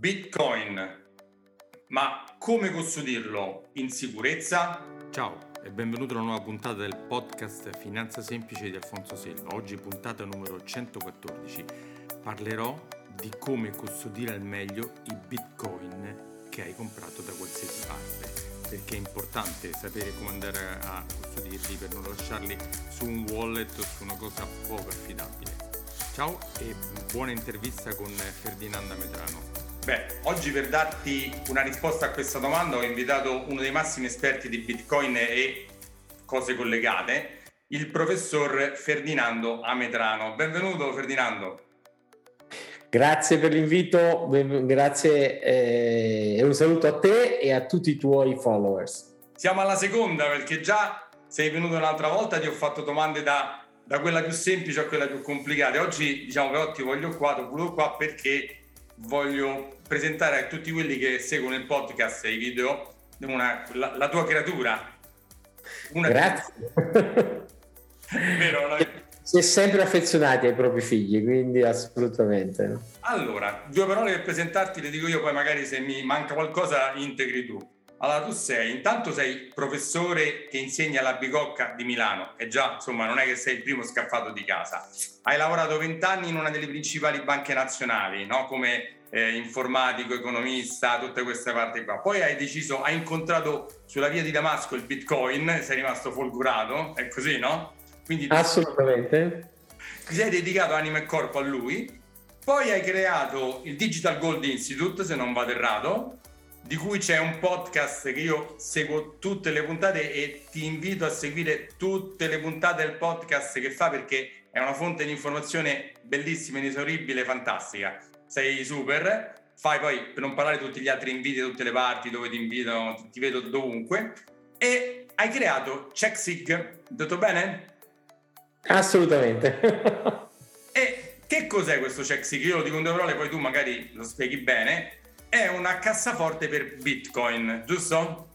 Bitcoin. Ma come custodirlo in sicurezza? Ciao e benvenuto alla nuova puntata del podcast Finanza Semplice di Alfonso Selva. Oggi puntata numero 114. Parlerò di come custodire al meglio i bitcoin che hai comprato da qualsiasi parte perché è importante sapere come andare a custodirli per non lasciarli su un wallet o su una cosa poco affidabile. Ciao e buona intervista con Ferdinanda Medrano. Beh, oggi per darti una risposta a questa domanda ho invitato uno dei massimi esperti di Bitcoin e cose collegate, il professor Ferdinando Amedrano. Benvenuto Ferdinando. Grazie per l'invito, grazie eh, e un saluto a te e a tutti i tuoi followers. Siamo alla seconda perché già sei venuto un'altra volta, ti ho fatto domande da, da quella più semplice a quella più complicata. Oggi diciamo però ti voglio qua, ti volevo qua perché voglio presentare a tutti quelli che seguono il podcast e i video una, la, la, tua creatura. Una Grazie. Vero, si è sempre affezionati ai propri figli, quindi assolutamente. Allora, due parole per presentarti, le dico io, poi magari se mi manca qualcosa integri tu. Allora, tu sei, intanto sei professore che insegna alla Bicocca di Milano, e già, insomma, non è che sei il primo scappato di casa. Hai lavorato vent'anni in una delle principali banche nazionali, no? come eh, informatico, economista, tutte queste parti qua. Poi hai deciso, hai incontrato sulla via di Damasco il Bitcoin, sei rimasto folgorato, è così, no? Quindi Assolutamente. Ti sei dedicato anima e corpo a lui. Poi hai creato il Digital Gold Institute, se non vado errato, di cui c'è un podcast che io seguo tutte le puntate e ti invito a seguire tutte le puntate del podcast che fa perché è una fonte di informazione bellissima, inesauribile, fantastica. Sei super. Fai poi, per non parlare di tutti gli altri inviti da tutte le parti dove ti invitano, ti vedo dovunque. E hai creato CheckSig, detto bene? Assolutamente. e che cos'è questo CheckSig? Io lo dico in due parole, poi tu magari lo spieghi bene è una cassaforte per Bitcoin, giusto?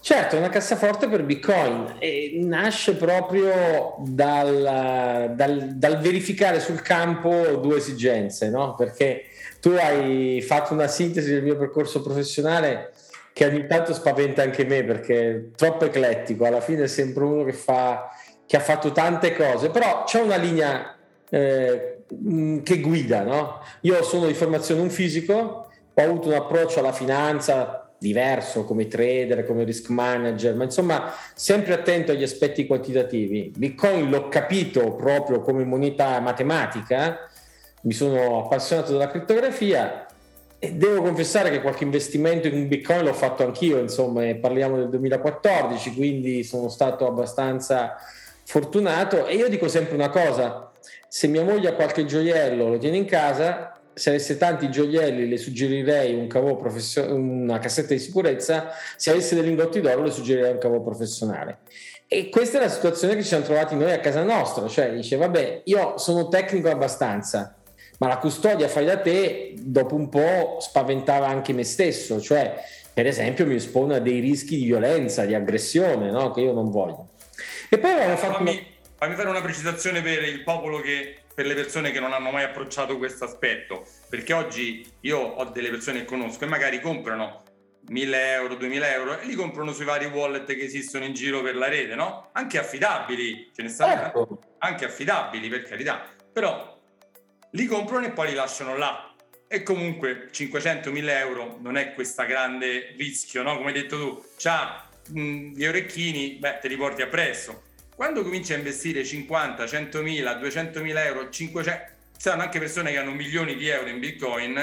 Certo, è una cassaforte per Bitcoin e nasce proprio dal, dal, dal, verificare sul campo due esigenze, no? Perché tu hai fatto una sintesi del mio percorso professionale che ogni tanto spaventa anche me perché è troppo eclettico, alla fine è sempre uno che, fa, che ha fatto tante cose, però c'è una linea eh, che guida, no? Io sono di formazione un fisico, ho avuto un approccio alla finanza diverso come trader, come risk manager, ma insomma sempre attento agli aspetti quantitativi. Bitcoin l'ho capito proprio come moneta matematica, mi sono appassionato della criptografia e devo confessare che qualche investimento in Bitcoin l'ho fatto anch'io, insomma, parliamo del 2014, quindi sono stato abbastanza fortunato e io dico sempre una cosa, se mia moglie ha qualche gioiello lo tiene in casa, se avesse tanti gioielli le suggerirei un cavò profession- una cassetta di sicurezza, se avesse dei lingotti d'oro le suggerirei un cavò professionale. E questa è la situazione che ci siamo trovati noi a casa nostra, cioè dice vabbè io sono tecnico abbastanza, ma la custodia fai da te dopo un po' spaventava anche me stesso, cioè per esempio mi espone a dei rischi di violenza, di aggressione, no? che io non voglio. E poi avevamo fatto... Fammi, fammi fare una precisazione per il popolo che per le persone che non hanno mai approcciato questo aspetto, perché oggi io ho delle persone che conosco e magari comprano 1000 euro, 2000 euro e li comprano sui vari wallet che esistono in giro per la rete, no? Anche affidabili, ce ne stanno ecco. anche affidabili per carità, però li comprano e poi li lasciano là. E comunque 500.000 euro non è questo grande rischio, no? Come hai detto tu, c'ha mh, gli orecchini, beh, te li porti appresso quando cominci a investire 50, 100 mila, 200 mila euro, 500, saranno anche persone che hanno milioni di euro in bitcoin,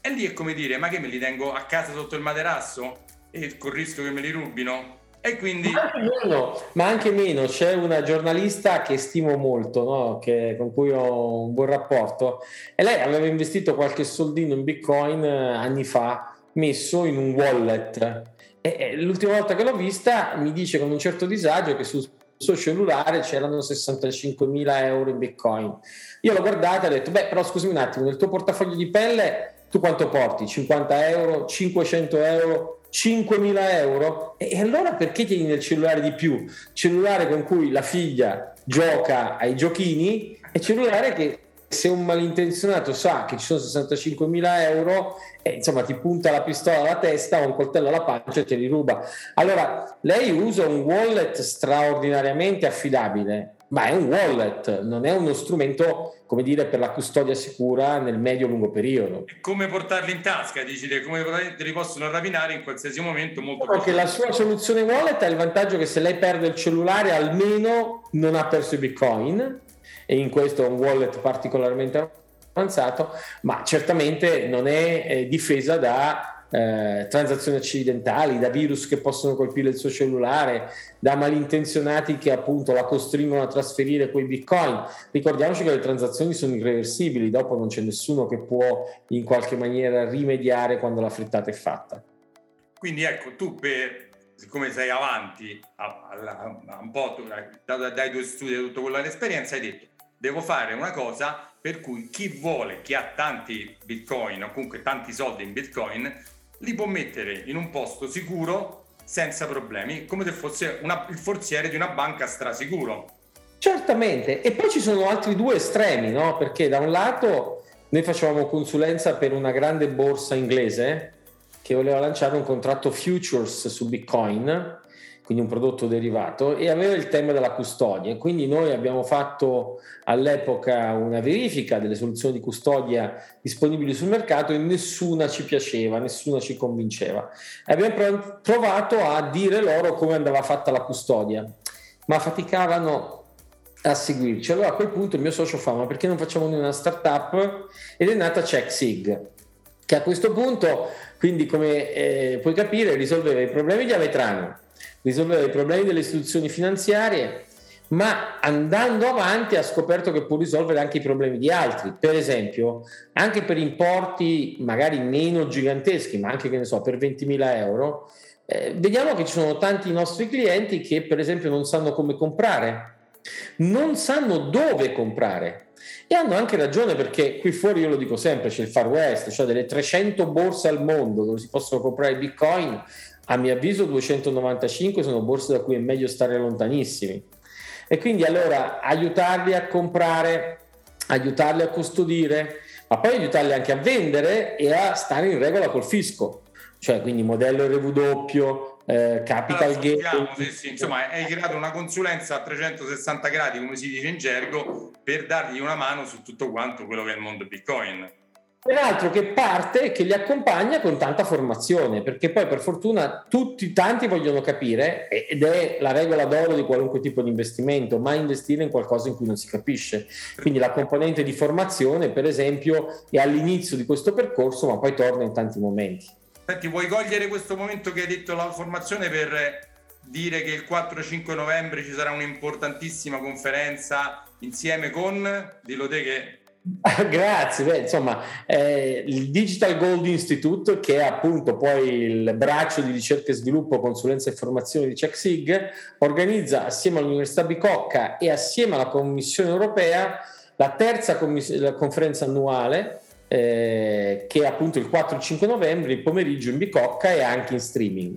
e lì è come dire, ma che me li tengo a casa sotto il materasso? E col rischio che me li rubino? E quindi... Ma anche meno, ma anche meno. c'è una giornalista che stimo molto, no? che, con cui ho un buon rapporto, e lei aveva investito qualche soldino in bitcoin eh, anni fa, messo in un wallet. E l'ultima volta che l'ho vista mi dice con un certo disagio che su suo cellulare c'erano 65.000 euro in bitcoin. Io l'ho guardata e ho detto, beh, però scusami un attimo, nel tuo portafoglio di pelle tu quanto porti? 50 euro, 500 euro, 5.000 euro? E allora perché tieni nel cellulare di più? Cellulare con cui la figlia gioca ai giochini e cellulare che se un malintenzionato sa che ci sono 65 mila euro, eh, insomma ti punta la pistola alla testa o un coltello alla pancia e te li ruba. Allora, lei usa un wallet straordinariamente affidabile, ma è un wallet, non è uno strumento, come dire, per la custodia sicura nel medio-lungo periodo. E come portarli in tasca, dici, come te li possono rapinare in qualsiasi momento molto Perché la sua soluzione wallet ha il vantaggio che se lei perde il cellulare almeno non ha perso i bitcoin e in questo è un wallet particolarmente avanzato, ma certamente non è eh, difesa da eh, transazioni accidentali, da virus che possono colpire il suo cellulare, da malintenzionati che appunto la costringono a trasferire quei bitcoin. Ricordiamoci che le transazioni sono irreversibili, dopo non c'è nessuno che può in qualche maniera rimediare quando la frittata è fatta. Quindi ecco, tu per, siccome sei avanti a, a, a un po' dai tuoi studi e tutto quello dell'esperienza, hai detto devo fare una cosa per cui chi vuole, chi ha tanti bitcoin o comunque tanti soldi in bitcoin, li può mettere in un posto sicuro senza problemi, come se fosse una, il forziere di una banca strasicuro. Certamente, e poi ci sono altri due estremi, no? Perché da un lato noi facevamo consulenza per una grande borsa inglese che voleva lanciare un contratto futures su Bitcoin quindi un prodotto derivato, e aveva il tema della custodia. Quindi noi abbiamo fatto all'epoca una verifica delle soluzioni di custodia disponibili sul mercato e nessuna ci piaceva, nessuna ci convinceva. E abbiamo provato a dire loro come andava fatta la custodia, ma faticavano a seguirci. Allora a quel punto il mio socio fa, ma perché non facciamo noi una startup? Ed è nata CheckSig, che a questo punto, quindi come eh, puoi capire, risolveva i problemi di Avetrano, risolvere i problemi delle istituzioni finanziarie, ma andando avanti ha scoperto che può risolvere anche i problemi di altri. Per esempio, anche per importi magari meno giganteschi, ma anche che ne so, per 20.000 euro, eh, vediamo che ci sono tanti nostri clienti che per esempio non sanno come comprare, non sanno dove comprare. E hanno anche ragione perché qui fuori io lo dico sempre, c'è il Far West, cioè delle 300 borse al mondo dove si possono comprare bitcoin, a mio avviso 295 sono borse da cui è meglio stare lontanissimi. E quindi allora aiutarli a comprare, aiutarli a custodire, ma poi aiutarli anche a vendere e a stare in regola col fisco. Cioè, quindi modello RW, eh, capital allora, gain. Sì, sì. Insomma, hai creato una consulenza a 360 gradi, come si dice in gergo, per dargli una mano su tutto quanto quello che è il mondo Bitcoin peraltro che parte e che li accompagna con tanta formazione, perché poi per fortuna tutti, tanti vogliono capire, ed è la regola d'oro di qualunque tipo di investimento, mai investire in qualcosa in cui non si capisce. Quindi la componente di formazione, per esempio, è all'inizio di questo percorso, ma poi torna in tanti momenti. Senti, vuoi cogliere questo momento che hai detto la formazione per dire che il 4-5 novembre ci sarà un'importantissima conferenza insieme con, dillo te che Grazie, Beh, insomma, eh, il Digital Gold Institute, che è appunto poi il braccio di ricerca e sviluppo, consulenza e formazione di CheckSig, organizza assieme all'Università Bicocca e assieme alla Commissione europea la terza commiss- la conferenza annuale eh, che è appunto il 4-5 novembre, il pomeriggio in Bicocca e anche in streaming.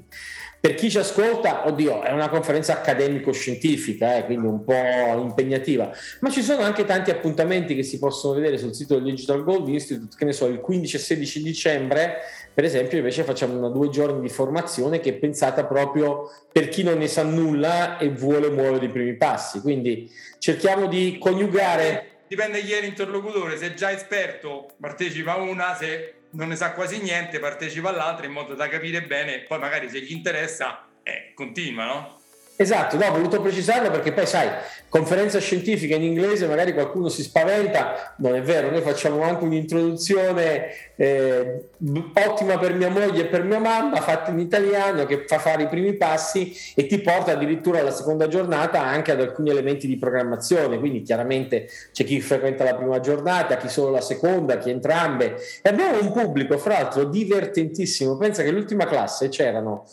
Per chi ci ascolta, oddio, è una conferenza accademico-scientifica, eh, quindi un po' impegnativa, ma ci sono anche tanti appuntamenti che si possono vedere sul sito del Digital Gold Institute, che ne so, il 15 e 16 dicembre, per esempio, invece facciamo una due giorni di formazione che è pensata proprio per chi non ne sa nulla e vuole muovere i primi passi. Quindi cerchiamo di coniugare dipende chi è l'interlocutore, se è già esperto partecipa a una, se non ne sa quasi niente partecipa all'altra in modo da capire bene, poi magari se gli interessa eh, continua, no? Esatto, no, ho voluto precisarlo perché poi sai, conferenza scientifica in inglese, magari qualcuno si spaventa, non è vero, noi facciamo anche un'introduzione eh, ottima per mia moglie e per mia mamma, fatta in italiano, che fa fare i primi passi e ti porta addirittura alla seconda giornata anche ad alcuni elementi di programmazione, quindi chiaramente c'è chi frequenta la prima giornata, chi solo la seconda, chi entrambe. E abbiamo un pubblico, fra l'altro, divertentissimo, pensa che l'ultima classe c'erano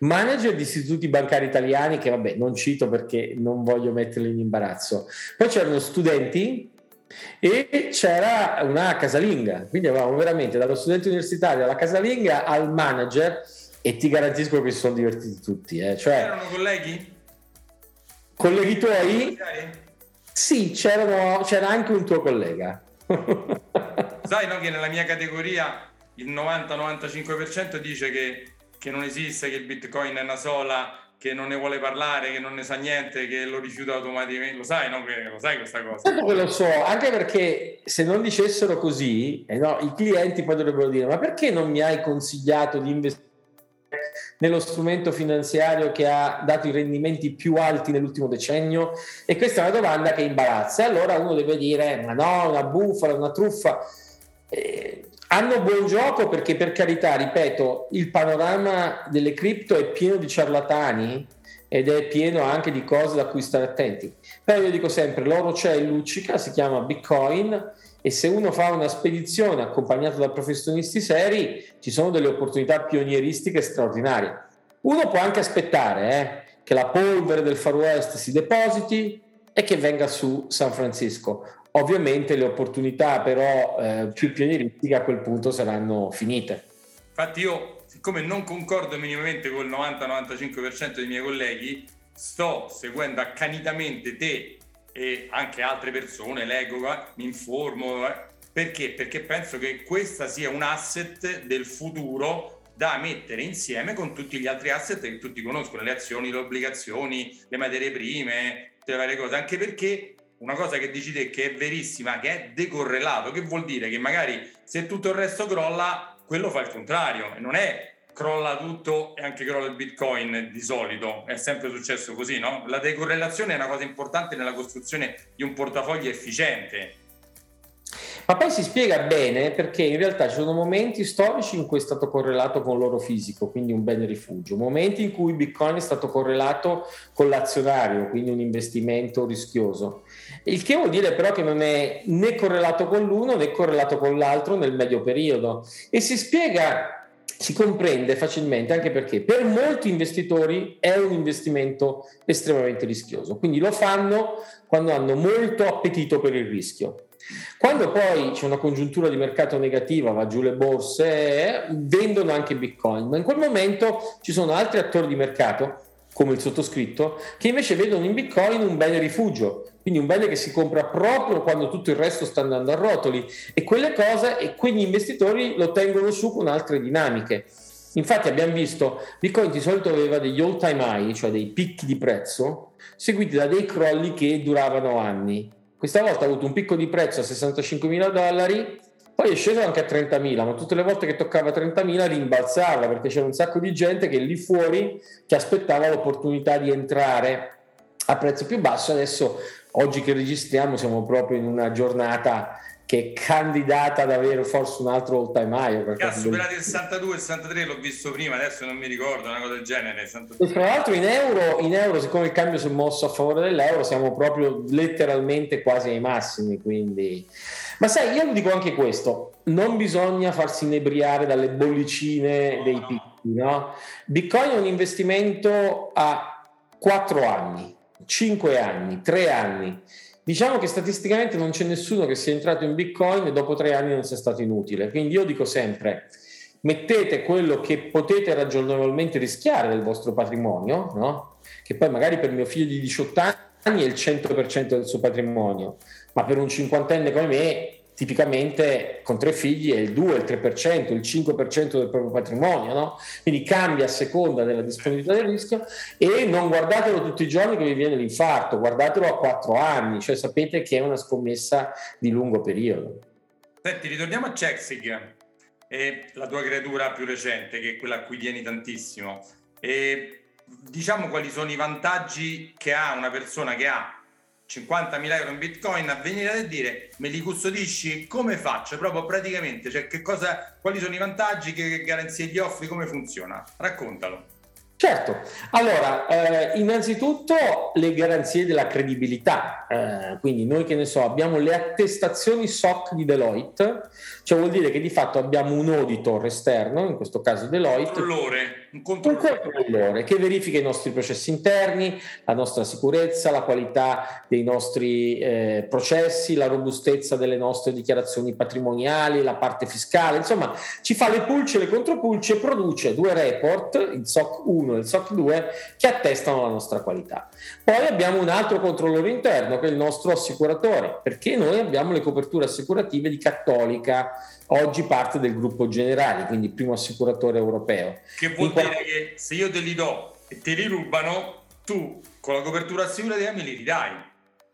manager di istituti bancari italiani che vabbè non cito perché non voglio metterli in imbarazzo, poi c'erano studenti e c'era una casalinga, quindi avevamo veramente dallo studente universitario alla casalinga al manager e ti garantisco che si sono divertiti tutti. Eh. Cioè, erano colleghi? Colleghi tuoi? Sì, c'era anche un tuo collega. Sai no, che nella mia categoria il 90-95% dice che, che non esiste, che il bitcoin è una sola, che non ne vuole parlare, che non ne sa niente, che lo rifiuta automaticamente. Lo sai, no? Lo sai questa cosa? Certo che lo so, anche perché se non dicessero così, eh no, i clienti poi dovrebbero dire: Ma perché non mi hai consigliato di investire? nello strumento finanziario che ha dato i rendimenti più alti nell'ultimo decennio? E questa è una domanda che imbarazza. Allora uno deve dire: ma no, una bufala, una truffa. Eh, hanno buon gioco perché per carità, ripeto, il panorama delle cripto è pieno di ciarlatani ed è pieno anche di cose da cui stare attenti. Però io dico sempre, l'oro c'è e luccica, si chiama Bitcoin e se uno fa una spedizione accompagnato da professionisti seri, ci sono delle opportunità pionieristiche straordinarie. Uno può anche aspettare eh, che la polvere del Far West si depositi e che venga su San Francisco. Ovviamente le opportunità però eh, più pionieristiche a quel punto saranno finite. Infatti io, siccome non concordo minimamente con il 90-95% dei miei colleghi, sto seguendo accanitamente te e anche altre persone, leggo, eh, mi informo. Eh. Perché? Perché penso che questa sia un asset del futuro da mettere insieme con tutti gli altri asset che tutti conoscono, le azioni, le obbligazioni, le materie prime, tutte le varie cose, anche perché una cosa che dici te che è verissima, che è decorrelato, che vuol dire che magari se tutto il resto crolla, quello fa il contrario. E non è crolla tutto e anche crolla il bitcoin di solito, è sempre successo così, no? La decorrelazione è una cosa importante nella costruzione di un portafoglio efficiente ma poi si spiega bene perché in realtà ci sono momenti storici in cui è stato correlato con l'oro fisico, quindi un bene rifugio, momenti in cui Bitcoin è stato correlato con l'azionario, quindi un investimento rischioso. Il che vuol dire però che non è né correlato con l'uno né correlato con l'altro nel medio periodo. E si spiega si comprende facilmente anche perché per molti investitori è un investimento estremamente rischioso, quindi lo fanno quando hanno molto appetito per il rischio. Quando poi c'è una congiuntura di mercato negativa, va giù le borse, vendono anche Bitcoin, ma in quel momento ci sono altri attori di mercato, come il sottoscritto, che invece vedono in Bitcoin un bene rifugio, quindi un bene che si compra proprio quando tutto il resto sta andando a rotoli e quelle cose e quegli investitori lo tengono su con altre dinamiche. Infatti abbiamo visto Bitcoin di solito aveva degli all time high, cioè dei picchi di prezzo, seguiti da dei crolli che duravano anni. Questa volta ha avuto un picco di prezzo a 65 mila dollari, poi è sceso anche a 30.000, ma tutte le volte che toccava 30.000 rimbalzava perché c'era un sacco di gente che lì fuori che aspettava l'opportunità di entrare a prezzo più basso. Adesso, oggi che registriamo, siamo proprio in una giornata che è candidata ad avere forse un altro all time high. Ha superato il 62, il 63, l'ho visto prima, adesso non mi ricordo, una cosa del genere. E tra l'altro in euro, in euro, siccome il cambio si è mosso a favore dell'euro, siamo proprio letteralmente quasi ai massimi. Quindi... Ma sai, io dico anche questo, non bisogna farsi inebriare dalle bollicine no, dei no. picchi. No? Bitcoin è un investimento a 4 anni, 5 anni, 3 anni Diciamo che statisticamente non c'è nessuno che sia entrato in Bitcoin e dopo tre anni non sia stato inutile. Quindi io dico sempre, mettete quello che potete ragionevolmente rischiare del vostro patrimonio, no? che poi magari per mio figlio di 18 anni è il 100% del suo patrimonio, ma per un cinquantenne come me tipicamente con tre figli è il 2, il 3%, il 5% del proprio patrimonio, no? quindi cambia a seconda della disponibilità del rischio e non guardatelo tutti i giorni che vi viene l'infarto, guardatelo a 4 anni, cioè sapete che è una scommessa di lungo periodo. Senti, ritorniamo a Chexig, e la tua creatura più recente, che è quella a cui tieni tantissimo. E diciamo quali sono i vantaggi che ha una persona che ha 50.000 euro in bitcoin a venire a dire me li custodisci? Come faccio? Proprio praticamente cioè che cosa quali sono i vantaggi che garanzie gli offri come funziona? Raccontalo. Certo, allora, eh, innanzitutto le garanzie della credibilità, eh, quindi noi che ne so, abbiamo le attestazioni SOC di Deloitte, cioè vuol dire che di fatto abbiamo un auditor esterno, in questo caso Deloitte, controllore, un controllore. che verifica i nostri processi interni, la nostra sicurezza, la qualità dei nostri eh, processi, la robustezza delle nostre dichiarazioni patrimoniali, la parte fiscale, insomma ci fa le pulce e le contropulce, produce due report, il SOC 1 1 e il SOC 2 che attestano la nostra qualità. Poi abbiamo un altro controllore interno che è il nostro assicuratore, perché noi abbiamo le coperture assicurative di Cattolica, oggi parte del gruppo Generali, quindi primo assicuratore europeo. Che vuol In dire qual... che se io te li do e te li rubano, tu con la copertura assicurativa me li ridai.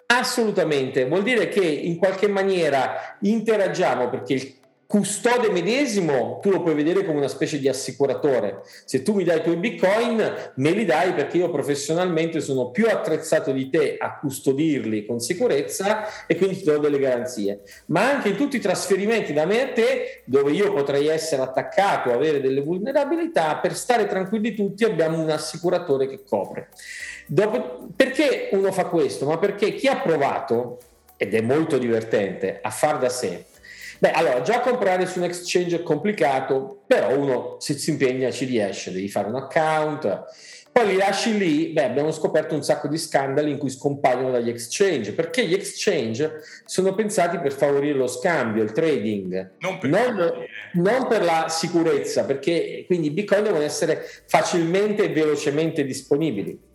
Assolutamente, vuol dire che in qualche maniera interagiamo perché il custode medesimo tu lo puoi vedere come una specie di assicuratore. Se tu mi dai i tuoi bitcoin, me li dai perché io professionalmente sono più attrezzato di te a custodirli con sicurezza e quindi ti do delle garanzie. Ma anche in tutti i trasferimenti da me a te, dove io potrei essere attaccato, avere delle vulnerabilità, per stare tranquilli tutti abbiamo un assicuratore che copre. Dopo, perché uno fa questo? Ma perché chi ha provato, ed è molto divertente, a far da sé, Beh, allora, già comprare su un exchange è complicato, però uno se si impegna ci riesce, devi fare un account, poi li lasci lì, beh, abbiamo scoperto un sacco di scandali in cui scompaiono dagli exchange, perché gli exchange sono pensati per favorire lo scambio, il trading, non per, non, non per la sicurezza, perché quindi i bitcoin devono essere facilmente e velocemente disponibili.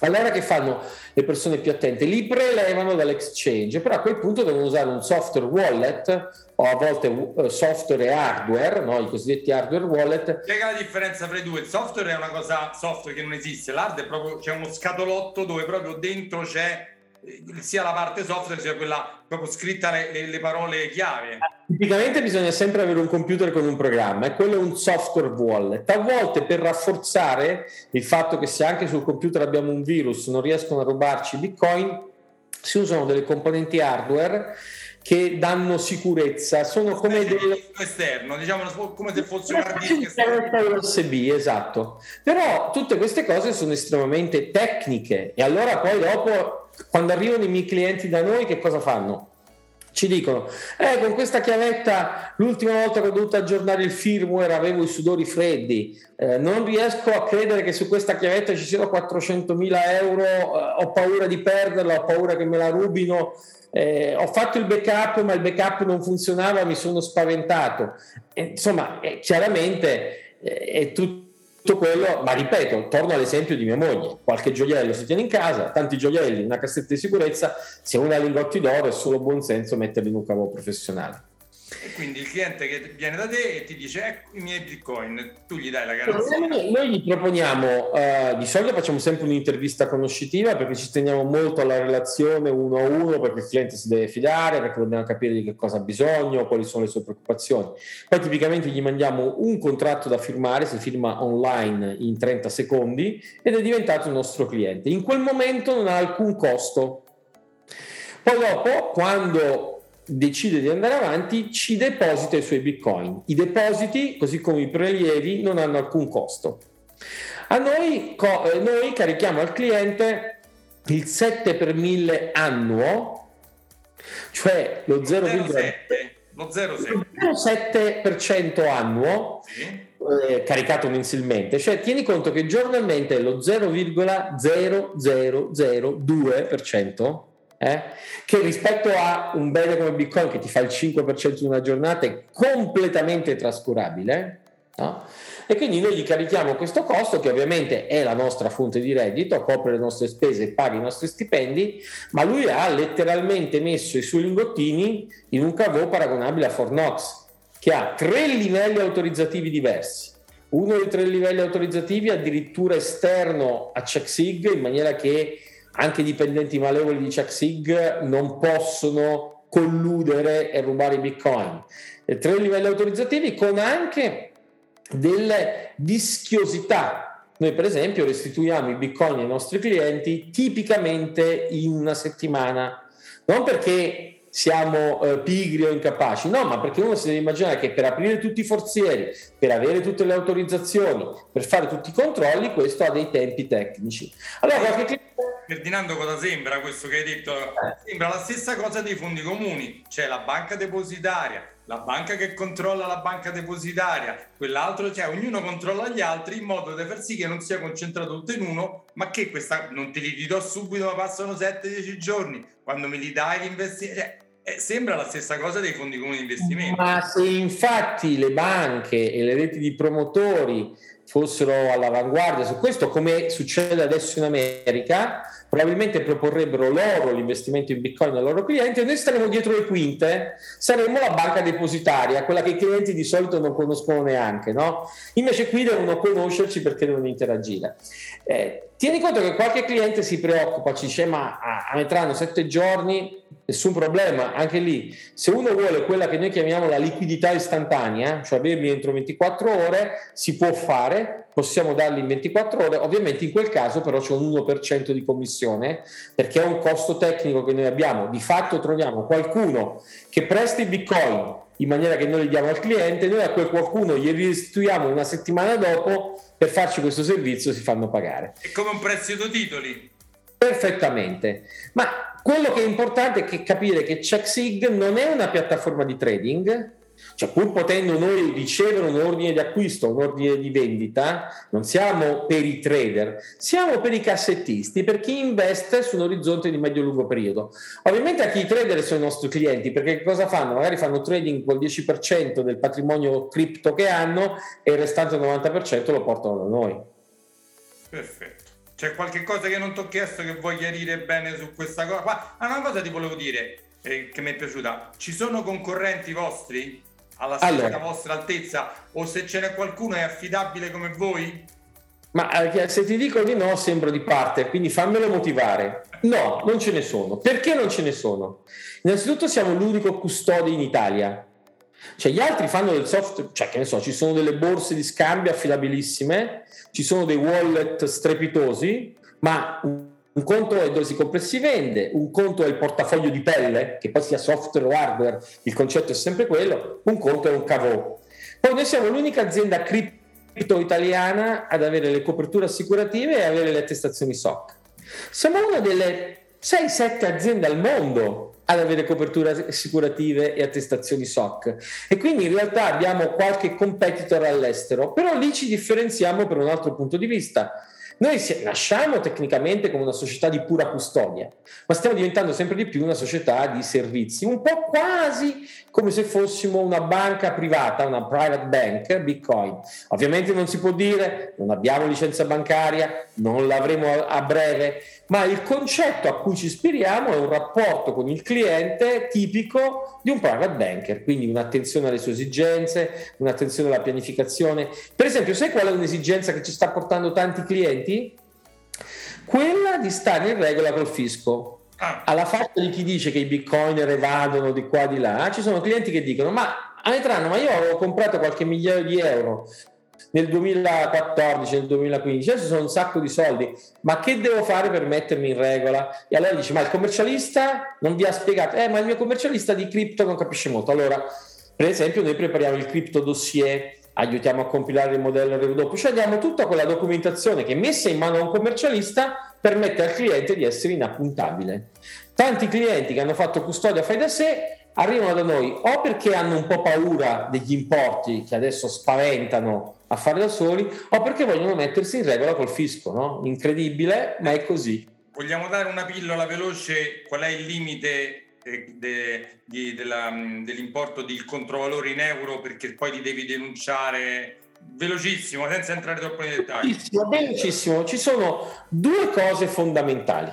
Allora che fanno le persone più attente? Li prelevano dall'exchange, però a quel punto devono usare un software wallet o a volte uh, software e hardware, no? i cosiddetti hardware wallet. Spiega la differenza fra i due. Il software è una cosa software che non esiste, l'hard è proprio c'è uno scatolotto dove proprio dentro c'è eh, sia la parte software sia quella proprio scritta le, le, le, parole chiave. Tipicamente bisogna sempre avere un computer con un programma e quello è un software wallet. A volte per rafforzare il fatto che se anche sul computer abbiamo un virus non riescono a rubarci bitcoin, si usano delle componenti hardware che danno sicurezza, sono come delle... esterno, diciamo come se fosse un hard USB, esatto. Però tutte queste cose sono estremamente tecniche e allora poi dopo quando arrivano i miei clienti da noi che cosa fanno? Ci dicono, eh, con questa chiavetta l'ultima volta che ho dovuto aggiornare il firmware avevo i sudori freddi, eh, non riesco a credere che su questa chiavetta ci siano 400.000 euro, eh, ho paura di perderla, ho paura che me la rubino, eh, ho fatto il backup ma il backup non funzionava, mi sono spaventato. Eh, insomma, eh, chiaramente eh, è tutto quello, ma ripeto, torno all'esempio di mia moglie, qualche gioiello si tiene in casa, tanti gioielli, una cassetta di sicurezza, se uno ha lingotti d'oro è solo buon senso metterli in un cavo professionale. E quindi il cliente che viene da te e ti dice ecco i miei bitcoin, tu gli dai la garanzia. Noi, noi gli proponiamo, uh, di solito facciamo sempre un'intervista conoscitiva perché ci teniamo molto alla relazione uno a uno perché il cliente si deve fidare, perché dobbiamo capire di che cosa ha bisogno, quali sono le sue preoccupazioni. Poi tipicamente gli mandiamo un contratto da firmare, si firma online in 30 secondi ed è diventato il nostro cliente. In quel momento non ha alcun costo. Poi dopo, quando decide di andare avanti, ci deposita i suoi bitcoin. I depositi, così come i prelievi, non hanno alcun costo. A noi, co- eh, noi carichiamo al cliente il 7 per 1000 annuo, cioè lo 0,07% annuo. Sì. Eh, caricato mensilmente, cioè tieni conto che giornalmente è lo 0,0002% eh? che rispetto a un bene come Bitcoin che ti fa il 5% in una giornata è completamente trascurabile. No? E quindi noi gli carichiamo questo costo che ovviamente è la nostra fonte di reddito, copre le nostre spese e paga i nostri stipendi, ma lui ha letteralmente messo i suoi lingottini in un cavò paragonabile a Fornox, che ha tre livelli autorizzativi diversi. Uno dei tre livelli autorizzativi addirittura esterno a CheckSig, in maniera che anche i dipendenti malevoli di CheckSig non possono colludere e rubare i bitcoin. E tre livelli autorizzativi con anche delle vischiosità. Noi per esempio restituiamo i bitcoin ai nostri clienti tipicamente in una settimana, non perché siamo eh, pigri o incapaci, no, ma perché uno si deve immaginare che per aprire tutti i forzieri, per avere tutte le autorizzazioni, per fare tutti i controlli, questo ha dei tempi tecnici. Allora, qualche Ferdinando, cosa sembra questo che hai detto? Sembra la stessa cosa dei fondi comuni, c'è la banca depositaria, la banca che controlla la banca depositaria, quell'altro, cioè ognuno controlla gli altri in modo da far sì che non sia concentrato tutto in uno, ma che questa non te li ridò subito, ma passano 7-10 giorni, quando me li dai l'investimento. Cioè, eh, sembra la stessa cosa dei fondi comuni di investimento. Ma se infatti le banche e le reti di promotori fossero all'avanguardia. Su questo, come succede adesso in America, probabilmente proporrebbero loro l'investimento in Bitcoin ai loro clienti e noi staremo dietro le quinte, saremmo la banca depositaria, quella che i clienti di solito non conoscono neanche, no? Invece qui devono conoscerci perché devono interagire. Eh, tieni conto che qualche cliente si preoccupa, ci dice ma a, a metteranno sette giorni, nessun problema, anche lì, se uno vuole quella che noi chiamiamo la liquidità istantanea, cioè averli entro 24 ore, si può fare, possiamo darli in 24 ore, ovviamente in quel caso però c'è un 1% di commissione perché è un costo tecnico che noi abbiamo, di fatto troviamo qualcuno che presta i bitcoin in maniera che noi li diamo al cliente, noi a quel qualcuno gli restituiamo una settimana dopo per farci questo servizio si fanno pagare. È come un prestito titoli. Perfettamente, ma quello che è importante è capire che CheckSig non è una piattaforma di trading, cioè pur potendo noi ricevere un ordine di acquisto, un ordine di vendita, non siamo per i trader, siamo per i cassettisti, per chi investe su un orizzonte di medio-lungo periodo. Ovviamente a chi i trader sono i nostri clienti, perché cosa fanno? Magari fanno trading col 10% del patrimonio cripto che hanno e il restante 90% lo portano da noi. Perfetto. C'è qualche cosa che non ti ho chiesto che vuoi chiarire bene su questa cosa? Ma una cosa ti volevo dire eh, che mi è piaciuta. Ci sono concorrenti vostri alla allora. vostra altezza o se ce n'è qualcuno è affidabile come voi? Ma eh, se ti dico di no sembro di parte, quindi fammelo motivare. No, non ce ne sono. Perché non ce ne sono? Innanzitutto siamo l'unico custode in Italia. Cioè gli altri fanno del software, cioè che ne so, ci sono delle borse di scambio affidabilissime, ci sono dei wallet strepitosi, ma un conto è dove si compra e si vende, un conto è il portafoglio di pelle, che poi sia software o hardware, il concetto è sempre quello, un conto è un cavò. Poi noi siamo l'unica azienda cripto italiana ad avere le coperture assicurative e avere le attestazioni SOC. Siamo una delle 6-7 aziende al mondo ad avere coperture assicurative e attestazioni SOC e quindi in realtà abbiamo qualche competitor all'estero, però lì ci differenziamo per un altro punto di vista noi nasciamo tecnicamente come una società di pura custodia, ma stiamo diventando sempre di più una società di servizi, un po' quasi come se fossimo una banca privata, una private bank, Bitcoin. Ovviamente non si può dire, non abbiamo licenza bancaria, non l'avremo a breve, ma il concetto a cui ci ispiriamo è un rapporto con il cliente tipico di un private banker, quindi un'attenzione alle sue esigenze, un'attenzione alla pianificazione. Per esempio, sai qual è un'esigenza che ci sta portando tanti clienti? Quella di stare in regola col fisco. Ah. Alla faccia di chi dice che i bitcoiner evadono di qua e di là, ci sono clienti che dicono: Ma Aletranno, ma io avevo comprato qualche migliaio di euro nel 2014, nel 2015, adesso sono un sacco di soldi, ma che devo fare per mettermi in regola? E allora dici, ma il commercialista non vi ha spiegato, eh, ma il mio commercialista di cripto non capisce molto. Allora, per esempio, noi prepariamo il cripto dossier, aiutiamo a compilare il modello RW, cioè diamo tutta quella documentazione che messa in mano a un commercialista permette al cliente di essere inappuntabile. Tanti clienti che hanno fatto custodia fai da sé arrivano da noi o perché hanno un po' paura degli importi che adesso spaventano a fare da soli o perché vogliono mettersi in regola col fisco, no? Incredibile, ma è così. Vogliamo dare una pillola veloce? Qual è il limite de, de, de, della, dell'importo del controvalore in euro perché poi li devi denunciare velocissimo, senza entrare troppo nei dettagli. Velocissimo, velocissimo. Ci sono due cose fondamentali.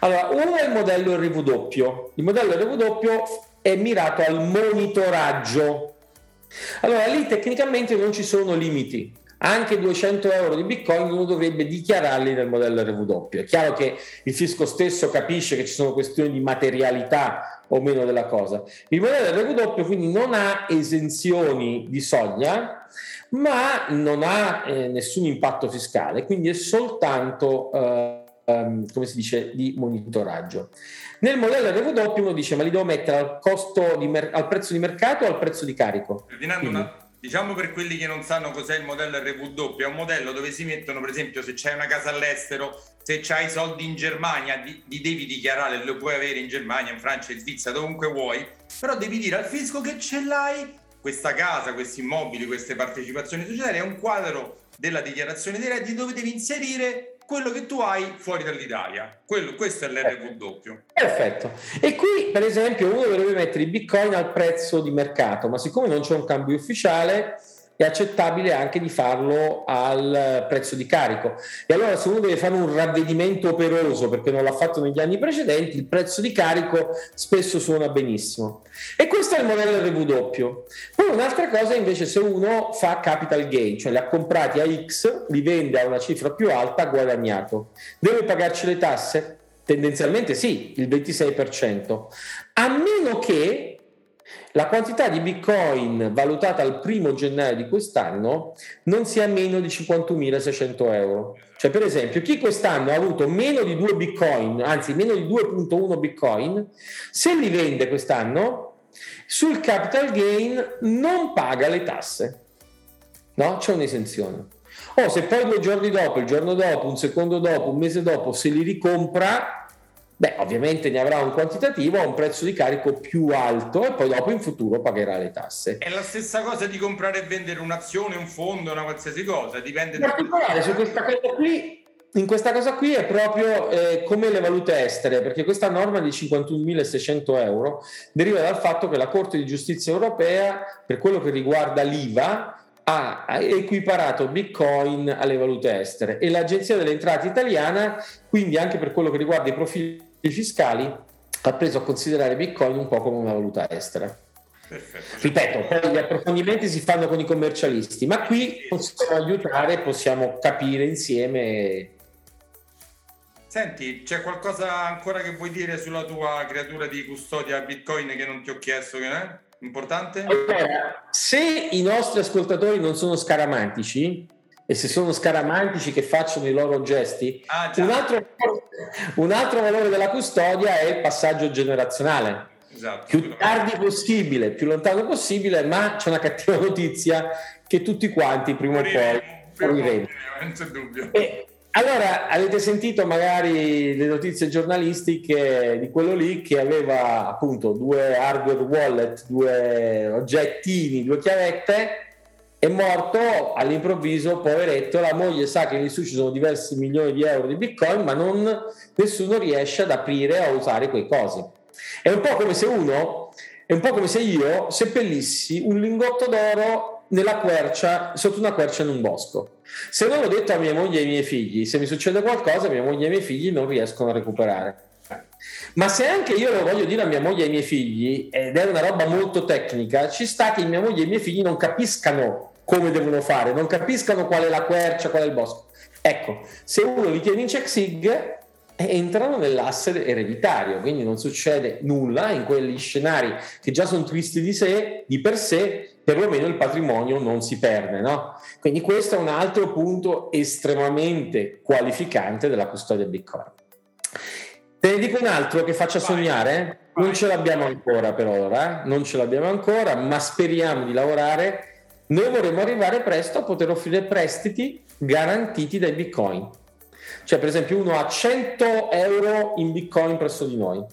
Allora, uno è il modello RW. Il modello RW è mirato al monitoraggio allora lì tecnicamente non ci sono limiti. Anche 200 euro di bitcoin uno dovrebbe dichiararli nel modello RW. È chiaro che il fisco stesso capisce che ci sono questioni di materialità o meno della cosa. Il modello RW quindi non ha esenzioni di soglia, ma non ha eh, nessun impatto fiscale, quindi è soltanto, eh, um, come si dice, di monitoraggio. Nel modello RW uno dice ma li devo mettere al, costo di mer- al prezzo di mercato o al prezzo di carico? Ferdinando, una, diciamo per quelli che non sanno cos'è il modello RW, è un modello dove si mettono per esempio se c'hai una casa all'estero, se c'hai soldi in Germania li, li devi dichiarare, lo puoi avere in Germania, in Francia, in Svizzera, dovunque vuoi, però devi dire al fisco che ce l'hai. Questa casa, questi immobili, queste partecipazioni societarie, è un quadro della dichiarazione dei redditi dove devi inserire quello che tu hai fuori dall'Italia. Quello, questo è l'RW. Perfetto. E qui, per esempio, uno dovrebbe mettere i bitcoin al prezzo di mercato, ma siccome non c'è un cambio ufficiale, è accettabile anche di farlo al prezzo di carico. E allora se uno deve fare un ravvedimento operoso perché non l'ha fatto negli anni precedenti, il prezzo di carico spesso suona benissimo. E questo è il modello RW. Poi un'altra cosa invece se uno fa capital gain, cioè li ha comprati a X, li vende a una cifra più alta, ha guadagnato. Deve pagarci le tasse? Tendenzialmente sì, il 26%, a meno che la quantità di bitcoin valutata al primo gennaio di quest'anno non sia meno di 51.600 euro. Cioè, per esempio, chi quest'anno ha avuto meno di 2 bitcoin, anzi meno di 2.1 bitcoin, se li vende quest'anno, sul capital gain non paga le tasse. No? C'è un'esenzione. O se poi due giorni dopo, il giorno dopo, un secondo dopo, un mese dopo, se li ricompra, Beh, ovviamente ne avrà un quantitativo a un prezzo di carico più alto e poi dopo in futuro pagherà le tasse. È la stessa cosa di comprare e vendere un'azione, un fondo, una qualsiasi cosa, dipende In particolare su questa cosa qui in questa cosa qui è proprio eh, come le valute estere, perché questa norma di 51.600 euro deriva dal fatto che la Corte di Giustizia europea, per quello che riguarda l'IVA, ha equiparato Bitcoin alle valute estere e l'Agenzia delle Entrate italiana, quindi anche per quello che riguarda i profili fiscali ha preso a considerare Bitcoin un po' come una valuta estera. Perfetto. Ripeto, poi gli approfondimenti si fanno con i commercialisti, ma qui possiamo aiutare, possiamo capire insieme. Senti, c'è qualcosa ancora che vuoi dire sulla tua creatura di custodia Bitcoin che non ti ho chiesto? Che è importante? Allora, se i nostri ascoltatori non sono scaramantici, e se sono scaramantici che facciano i loro gesti, ah, un, altro, un, altro, valore della custodia è il passaggio generazionale. Esatto, più tardi possibile, più lontano possibile, ma c'è una cattiva notizia che tutti quanti prima o poi moriremo. Allora, avete sentito magari le notizie giornalistiche di quello lì che aveva appunto due hardware wallet, due oggettini, due chiavette è morto all'improvviso, poveretto, la moglie sa che lì su ci sono diversi milioni di euro di bitcoin, ma non, nessuno riesce ad aprire o a usare quei cosi. È un po' come se uno, è un po' come se io seppellissi un lingotto d'oro nella quercia, sotto una quercia in un bosco. Se non l'ho detto a mia moglie e ai miei figli, se mi succede qualcosa, mia moglie e i miei figli non riescono a recuperare. Ma se anche io lo voglio dire a mia moglie e ai miei figli, ed è una roba molto tecnica, ci sta che mia moglie e i miei figli non capiscano come devono fare, non capiscano qual è la quercia, qual è il bosco. Ecco, se uno li tiene in check sig, entrano nell'asse ereditario, quindi non succede nulla in quegli scenari che già sono tristi di sé, di per sé, perlomeno il patrimonio non si perde. No? Quindi questo è un altro punto estremamente qualificante della custodia Bitcoin. Te ne dico un altro che faccia sognare? Non ce l'abbiamo ancora per ora, non ce l'abbiamo ancora, ma speriamo di lavorare. Noi vorremmo arrivare presto a poter offrire prestiti garantiti dai bitcoin. Cioè, per esempio, uno ha 100 euro in bitcoin presso di noi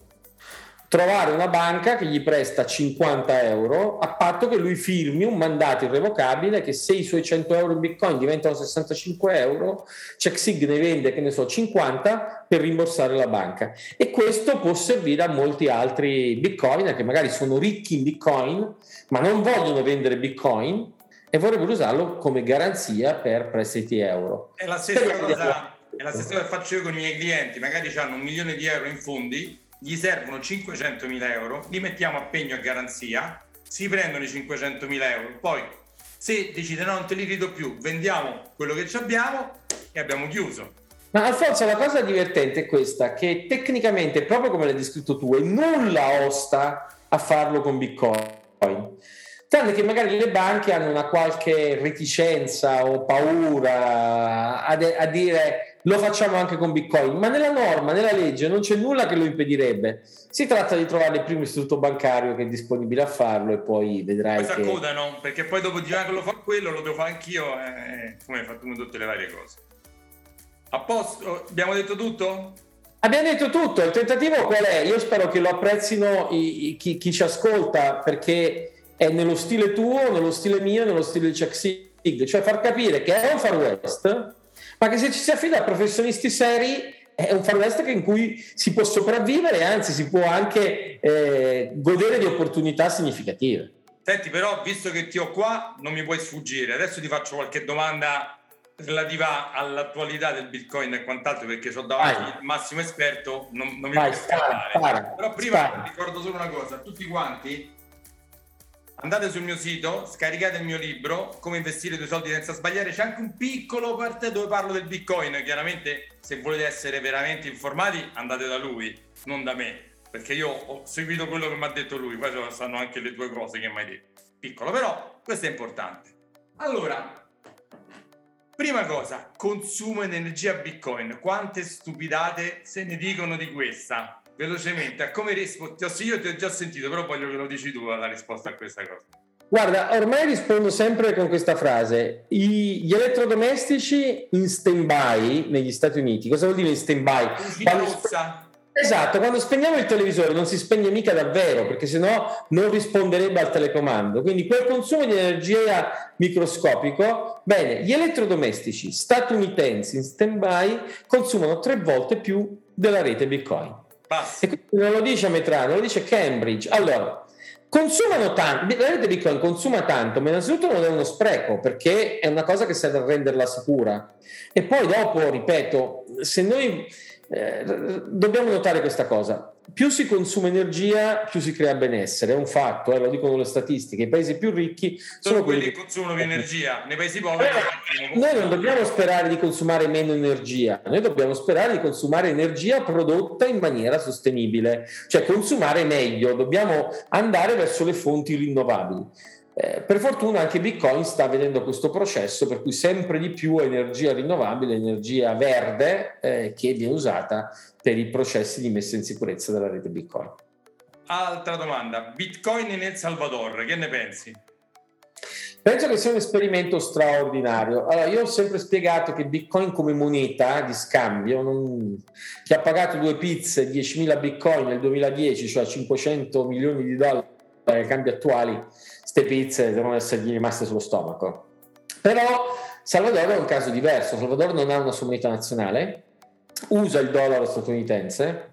trovare una banca che gli presta 50 euro a patto che lui firmi un mandato irrevocabile che se i suoi 100 euro in bitcoin diventano 65 euro CheckSig ne vende che ne so 50 per rimborsare la banca e questo può servire a molti altri bitcoin che magari sono ricchi in bitcoin ma non vogliono vendere bitcoin e vorrebbero usarlo come garanzia per prestiti euro è la stessa cosa è la stessa cosa che faccio io con i miei clienti magari hanno un milione di euro in fondi gli servono 500.000 euro, li mettiamo a pegno a garanzia, si prendono i 500.000 euro, poi se decide no, non te li rido più, vendiamo quello che abbiamo e abbiamo chiuso. Ma Alfonso, la cosa divertente è questa, che tecnicamente, proprio come l'hai descritto tu, è nulla osta a farlo con Bitcoin. Tranne che magari le banche hanno una qualche reticenza o paura a, de- a dire lo facciamo anche con Bitcoin, ma nella norma, nella legge non c'è nulla che lo impedirebbe. Si tratta di trovare il primo istituto bancario che è disponibile a farlo e poi vedrai poi che... si accodano, perché poi dopo ah, che lo fa quello, lo devo fare anch'io, eh, come hai fatto con tutte le varie cose. A posto, abbiamo detto tutto? Abbiamo detto tutto, il tentativo qual è? Io spero che lo apprezzino i, i, chi, chi, ci ascolta perché è nello stile tuo, nello stile mio, nello stile di Chuck Sig, cioè far capire che è un far west ma che se ci si affida a professionisti seri è un far west in cui si può sopravvivere, anzi si può anche eh, godere di opportunità significative. Senti, però, visto che ti ho qua, non mi puoi sfuggire. Adesso ti faccio qualche domanda relativa all'attualità del Bitcoin e quant'altro, perché ho davanti Vai. il massimo esperto, non, non mi Vai, puoi spara, Però prima spara. ricordo solo una cosa, tutti quanti, andate sul mio sito, scaricate il mio libro, Come investire i tuoi soldi senza sbagliare, c'è anche un piccolo parte dove parlo del Bitcoin, chiaramente se volete essere veramente informati andate da lui, non da me perché io ho seguito quello che mi ha detto lui, poi sanno anche le due cose che mi hai detto. Piccolo, però questo è importante. Allora, prima cosa, consumo di energia Bitcoin. Quante stupidate se ne dicono di questa? Velocemente, a come rispondi? Io ti ho già sentito, però voglio che lo dici tu la risposta a questa cosa. Guarda, ormai rispondo sempre con questa frase. I, gli elettrodomestici in stand-by negli Stati Uniti, cosa vuol dire in stand-by? Quando, Esatto, quando spegniamo il televisore non si spegne mica davvero, perché sennò non risponderebbe al telecomando. Quindi quel consumo di energia microscopico, bene, gli elettrodomestici statunitensi in stand-by consumano tre volte più della rete Bitcoin. Basta. E non lo dice Metrano, lo dice Cambridge. Allora, consumano tanto, la rete Bitcoin consuma tanto, ma innanzitutto non è uno spreco, perché è una cosa che serve a renderla sicura. E poi dopo, ripeto, se noi eh, dobbiamo notare questa cosa. Più si consuma energia, più si crea benessere, è un fatto, eh, lo dicono le statistiche. I paesi più ricchi sono, sono quelli che consumano più energia, nei paesi poveri. Eh, noi non dobbiamo sperare di consumare meno energia, noi dobbiamo sperare di consumare energia prodotta in maniera sostenibile, cioè consumare meglio, dobbiamo andare verso le fonti rinnovabili. Eh, per fortuna anche Bitcoin sta vedendo questo processo per cui sempre di più energia rinnovabile, energia verde eh, che viene usata per i processi di messa in sicurezza della rete Bitcoin. Altra domanda, Bitcoin in El Salvador, che ne pensi? Penso che sia un esperimento straordinario. Allora, io ho sempre spiegato che Bitcoin come moneta di scambio, non... chi ha pagato due pizze 10.000 Bitcoin nel 2010, cioè 500 milioni di dollari ai cambi attuali, ste pizze devono essergli rimaste sullo stomaco. Però Salvador è un caso diverso, Salvador non ha una moneta nazionale, usa il dollaro statunitense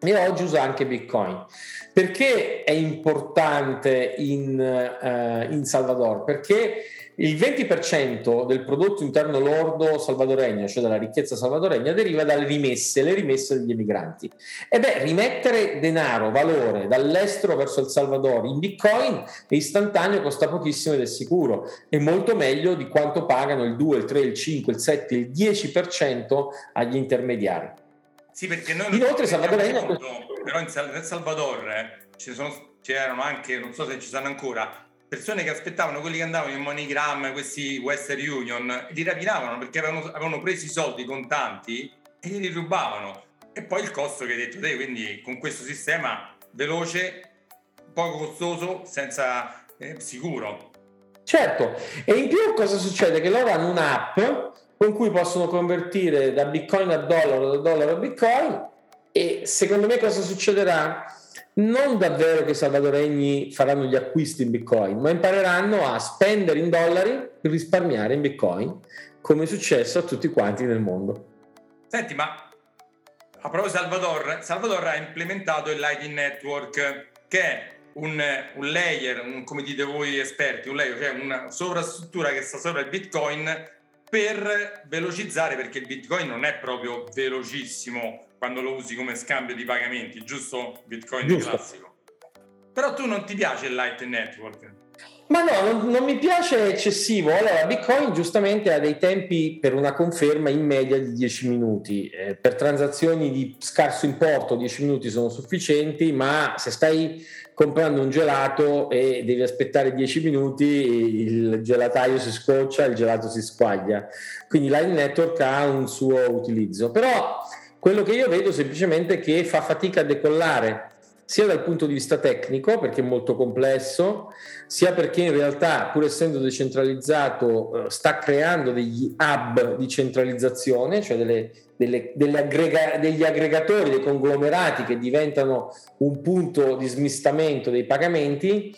e oggi usa anche Bitcoin. Perché è importante in, uh, in Salvador? Perché il 20% del prodotto interno lordo salvadoregno, cioè della ricchezza salvadoregna, deriva dalle rimesse, le rimesse degli emigranti. E beh, rimettere denaro, valore dall'estero verso il Salvador in bitcoin è istantaneo, costa pochissimo ed è sicuro. È molto meglio di quanto pagano il 2, il 3, il 5, il 7, il 10% agli intermediari. Sì, perché noi Inoltre Salvadoregno... Però in Salvador eh, sono, c'erano anche, non so se ci sono ancora, persone che aspettavano quelli che andavano in MoneyGram, questi Western Union, li rapinavano perché avevano, avevano preso i soldi contanti e li rubavano. E poi il costo che hai detto te, quindi con questo sistema veloce, poco costoso, senza eh, sicuro. Certo, e in più cosa succede? Che loro hanno un'app con cui possono convertire da bitcoin a dollaro, da dollaro a bitcoin e secondo me cosa succederà? Non davvero che i salvadoregni faranno gli acquisti in bitcoin, ma impareranno a spendere in dollari e risparmiare in bitcoin, come è successo a tutti quanti nel mondo. Senti, ma a proposito Salvador, Salvador ha implementato il Lightning Network, che è un, un layer, un, come dite voi esperti, un layer, cioè una sovrastruttura che sta sopra il bitcoin per velocizzare, perché il bitcoin non è proprio velocissimo quando lo usi come scambio di pagamenti, giusto? Bitcoin giusto. classico. Però tu non ti piace il Light Network. Ma no, non, non, mi piace eccessivo. Allora, Bitcoin giustamente ha dei tempi per una conferma in media di 10 minuti. Eh, per transazioni di scarso importo 10 minuti sono sufficienti, ma se stai comprando un gelato e devi aspettare 10 minuti, il gelataio si scoccia, il gelato si squaglia. Quindi Line Network ha un suo utilizzo. Però quello che io vedo semplicemente è che fa fatica a decollare, sia dal punto di vista tecnico, perché è molto complesso, sia perché in realtà, pur essendo decentralizzato, eh, sta creando degli hub di centralizzazione, cioè delle delle, delle aggrega, degli aggregatori, dei conglomerati che diventano un punto di smistamento dei pagamenti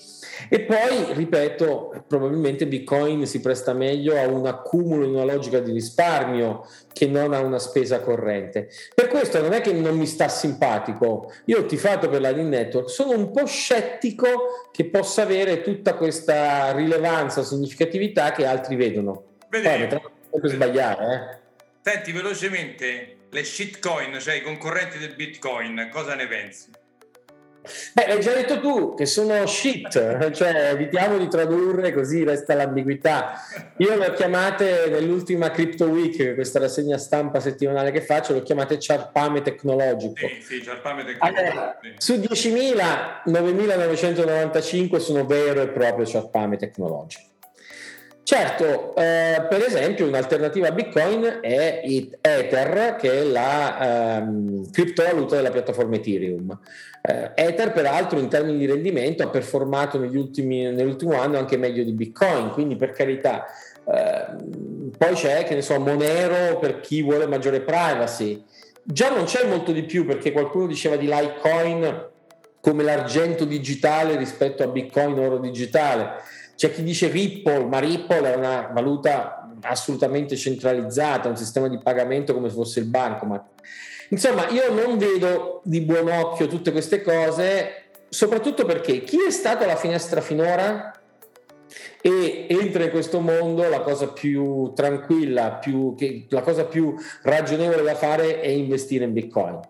e poi, ripeto, probabilmente Bitcoin si presta meglio a un accumulo in una logica di risparmio che non a una spesa corrente. Per questo non è che non mi sta simpatico, io ho tifato per la Lean Network, sono un po' scettico che possa avere tutta questa rilevanza o significatività che altri vedono. Vedi, Poi, per sbagliare, eh. Senti velocemente le shitcoin, cioè i concorrenti del Bitcoin, cosa ne pensi? Beh, hai già detto tu che sono shit, cioè evitiamo di tradurre così resta l'ambiguità. Io le ho chiamate nell'ultima Crypto Week, questa rassegna stampa settimanale che faccio, le ho chiamate ciarpame tecnologico. Sì, sì, ciarpame tecnologico. Allora. Su 10.000, 9.995 sono vero e proprio ciarpame tecnologico. Certo, eh, per esempio un'alternativa a Bitcoin è Ether, che è la ehm, criptovaluta della piattaforma Ethereum. Eh, Ether, peraltro, in termini di rendimento ha performato ultimi, nell'ultimo anno anche meglio di Bitcoin, quindi per carità. Eh, poi c'è, che ne so, Monero per chi vuole maggiore privacy. Già non c'è molto di più perché qualcuno diceva di Litecoin come l'argento digitale rispetto a Bitcoin oro digitale c'è chi dice Ripple, ma Ripple è una valuta assolutamente centralizzata, un sistema di pagamento come se fosse il bancomat. Insomma, io non vedo di buon occhio tutte queste cose, soprattutto perché chi è stato alla finestra finora e entra in questo mondo, la cosa più tranquilla, più, che, la cosa più ragionevole da fare è investire in Bitcoin.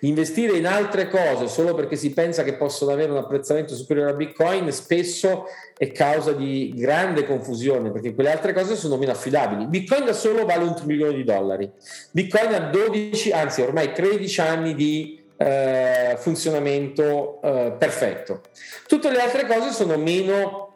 Investire in altre cose solo perché si pensa che possono avere un apprezzamento superiore a Bitcoin spesso è causa di grande confusione perché quelle altre cose sono meno affidabili. Bitcoin da solo vale un trilione di dollari. Bitcoin ha 12, anzi ormai 13 anni di eh, funzionamento eh, perfetto. Tutte le altre cose sono meno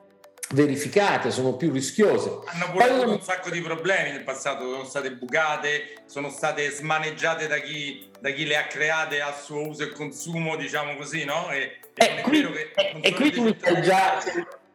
verificate, sono più rischiose. Hanno pure avuto un sacco di problemi nel passato, sono state bucate, sono state smaneggiate da chi, da chi le ha create a suo uso e consumo, diciamo così, no? E, e, qui, e, e qui tu mi stai già...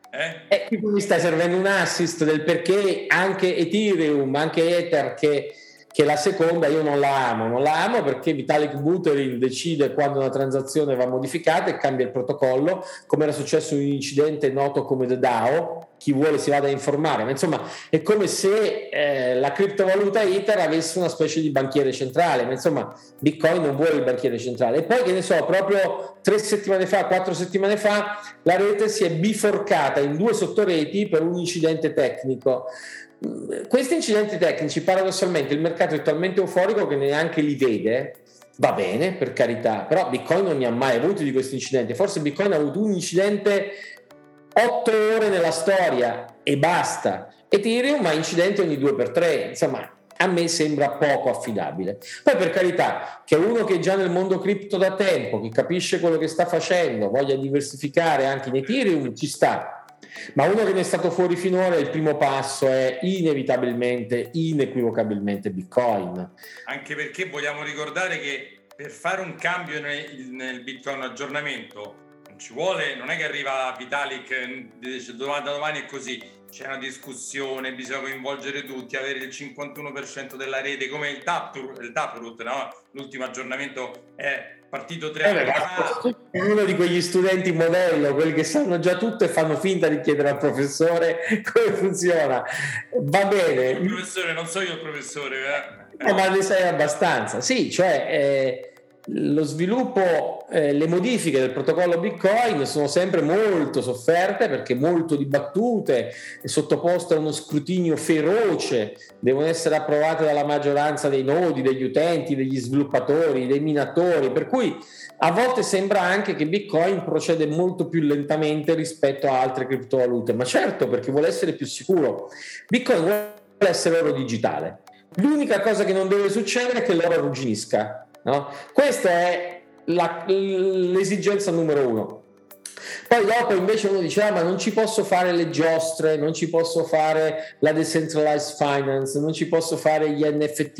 Eh? E qui mi stai servendo un assist del perché anche Ethereum, anche Ether che che la seconda io non la amo, non la amo perché Vitalik Buterin decide quando una transazione va modificata e cambia il protocollo, come era successo in un incidente noto come The DAO, chi vuole si vada a informare, ma insomma è come se eh, la criptovaluta Ether avesse una specie di banchiere centrale, ma insomma Bitcoin non vuole il banchiere centrale. E poi che ne so, proprio tre settimane fa, quattro settimane fa, la rete si è biforcata in due sottoreti per un incidente tecnico questi incidenti tecnici, paradossalmente, il mercato è talmente euforico che neanche li vede. Va bene, per carità, però Bitcoin non ne ha mai avuto di questi incidenti. Forse Bitcoin ha avuto un incidente otto ore nella storia e basta. Ethereum ha incidenti ogni due per tre. Insomma, a me sembra poco affidabile. Poi per carità, che uno che è già nel mondo cripto da tempo, che capisce quello che sta facendo, voglia diversificare anche in Ethereum, ci sta. Ma uno che ne è stato fuori finora, il primo passo è inevitabilmente, inequivocabilmente Bitcoin. Anche perché vogliamo ricordare che per fare un cambio nel, nel Bitcoin aggiornamento non ci vuole, non è che arriva Vitalik e dice domani, domani è così, c'è una discussione, bisogna coinvolgere tutti, avere il 51% della rete come il Taproot, il Taproot no? l'ultimo aggiornamento è partito tre eh, anni fa. Uno di quegli studenti modello, quelli che sanno già tutto e fanno finta di chiedere al professore come funziona. Va bene. Il professore, non so io il professore. Eh. No, ma ne sai abbastanza. Sì, cioè... Eh, lo sviluppo, eh, le modifiche del protocollo Bitcoin sono sempre molto sofferte perché molto dibattute sottoposte a uno scrutinio feroce, devono essere approvate dalla maggioranza dei nodi, degli utenti, degli sviluppatori, dei minatori, per cui a volte sembra anche che Bitcoin procede molto più lentamente rispetto a altre criptovalute, ma certo perché vuole essere più sicuro. Bitcoin vuole essere oro digitale. L'unica cosa che non deve succedere è che l'oro arrugginisca No? Questa è la, l'esigenza numero uno. Poi dopo invece uno dice, ah, ma non ci posso fare le giostre, non ci posso fare la decentralized finance, non ci posso fare gli NFT.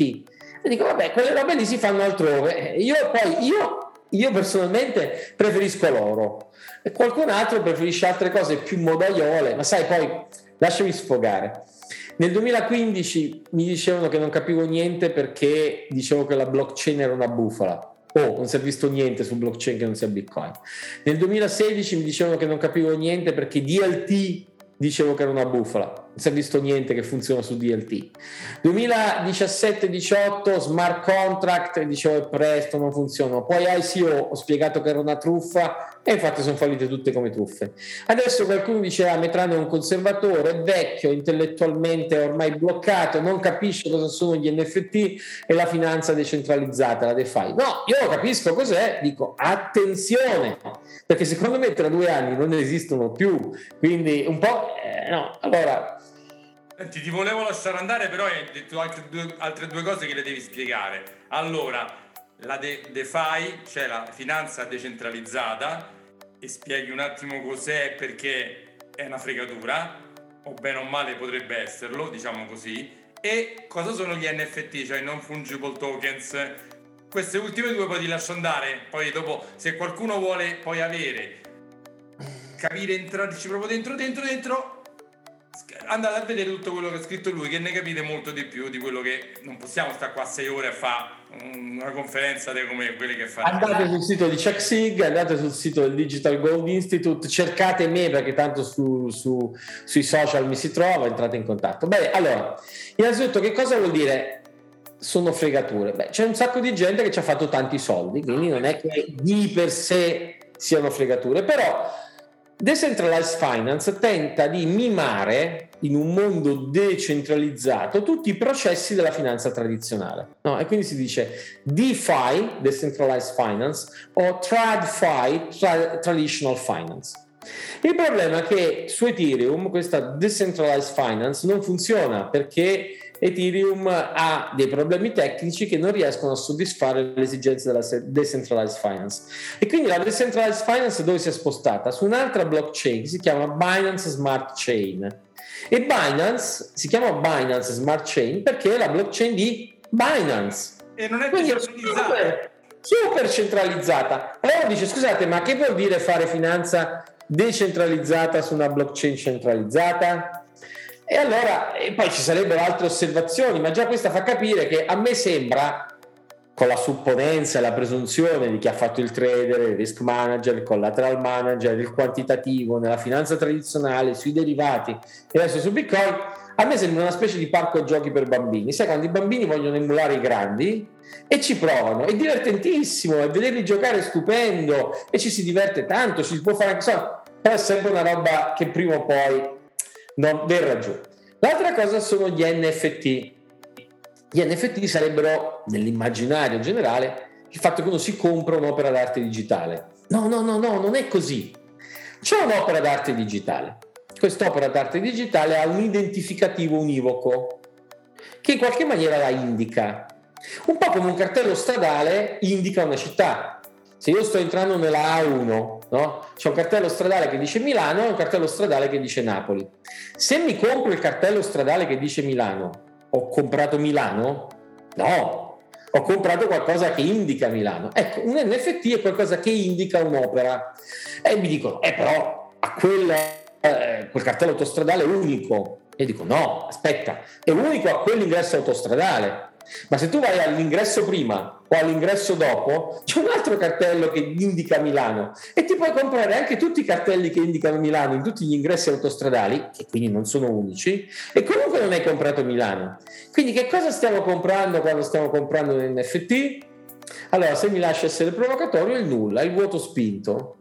E dico, vabbè, quelle robe lì si fanno altrove. Io poi, io, io personalmente preferisco l'oro e qualcun altro preferisce altre cose più modaiole, ma sai, poi lasciami sfogare. Nel 2015 mi dicevano che non capivo niente perché dicevo che la blockchain era una bufala. Oh, non si è visto niente su blockchain che non sia Bitcoin. Nel 2016 mi dicevano che non capivo niente perché DLT dicevo che era una bufala, non si è visto niente che funziona su DLT. 2017-18 smart contract, dicevo presto, non funzionano. Poi ICO ho spiegato che era una truffa e infatti sono fallite tutte come truffe. Adesso qualcuno dice ah, Metrano è un conservatore, vecchio, intellettualmente ormai bloccato, non capisce cosa sono gli NFT e la finanza decentralizzata, la DeFi. No, io capisco cos'è, dico attenzione, perché secondo me tra due anni non esistono più, quindi un po' eh, no, allora... Senti, ti volevo lasciare andare, però hai detto altre due, altre due cose che le devi spiegare. Allora, la de- DeFi, cioè la finanza decentralizzata, e spieghi un attimo cos'è perché è una fregatura, o bene o male potrebbe esserlo, diciamo così, e cosa sono gli NFT, cioè i non fungible tokens. Queste ultime due poi ti lascio andare, poi dopo se qualcuno vuole poi avere capire, entrarci proprio dentro, dentro, dentro, andate a vedere tutto quello che ha scritto lui, che ne capite molto di più di quello che non possiamo stare qua sei ore a fare una conferenza come quelle che fa. Andate sul sito di CheckSig, andate sul sito del Digital Gold Institute, cercate me perché tanto su, su, sui social mi si trova, entrate in contatto. Bene, allora, innanzitutto che cosa vuol dire sono fregature? Beh, c'è un sacco di gente che ci ha fatto tanti soldi, quindi non è che di per sé siano fregature, però Decentralized Finance tenta di mimare in un mondo decentralizzato tutti i processi della finanza tradizionale. No? E quindi si dice DeFi, Decentralized Finance, o TradFi, tra- Traditional Finance. Il problema è che su Ethereum questa Decentralized Finance non funziona perché Ethereum ha dei problemi tecnici che non riescono a soddisfare le esigenze della decentralized finance. E quindi la decentralized finance dove si è spostata? Su un'altra blockchain che si chiama Binance Smart Chain. E Binance si chiama Binance Smart Chain perché è la blockchain di Binance. E non è quindi super, super centralizzata. Allora dice scusate, ma che vuol dire fare finanza decentralizzata su una blockchain centralizzata? E allora, e poi ci sarebbero altre osservazioni, ma già questa fa capire che a me sembra, con la supponenza e la presunzione di chi ha fatto il trader, il risk manager, il collateral manager, il quantitativo nella finanza tradizionale, sui derivati e adesso su Bitcoin, a me sembra una specie di parco giochi per bambini. Sai, quando i bambini vogliono emulare i grandi e ci provano, è divertentissimo, e vederli giocare è stupendo e ci si diverte tanto, ci si può fare anche so, però è sempre una roba che prima o poi non verrà giù. L'altra cosa sono gli NFT. Gli NFT sarebbero, nell'immaginario generale, il fatto che uno si compra un'opera d'arte digitale. No, no, no, no, non è così. C'è un'opera d'arte digitale. Quest'opera d'arte digitale ha un identificativo univoco che in qualche maniera la indica. Un po' come un cartello stradale indica una città se io sto entrando nella A1, no? c'è un cartello stradale che dice Milano e un cartello stradale che dice Napoli. Se mi compro il cartello stradale che dice Milano, ho comprato Milano? No, ho comprato qualcosa che indica Milano. Ecco, un NFT è qualcosa che indica un'opera. E mi dicono, eh però a quel, eh, quel cartello autostradale è unico. E dico, no, aspetta, è unico a quell'ingresso autostradale ma se tu vai all'ingresso prima o all'ingresso dopo, c'è un altro cartello che indica Milano e ti puoi comprare anche tutti i cartelli che indicano Milano in tutti gli ingressi autostradali, che quindi non sono unici, e comunque non hai comprato Milano. Quindi che cosa stiamo comprando quando stiamo comprando un NFT? Allora, se mi lascia essere provocatorio, il nulla, il vuoto spinto.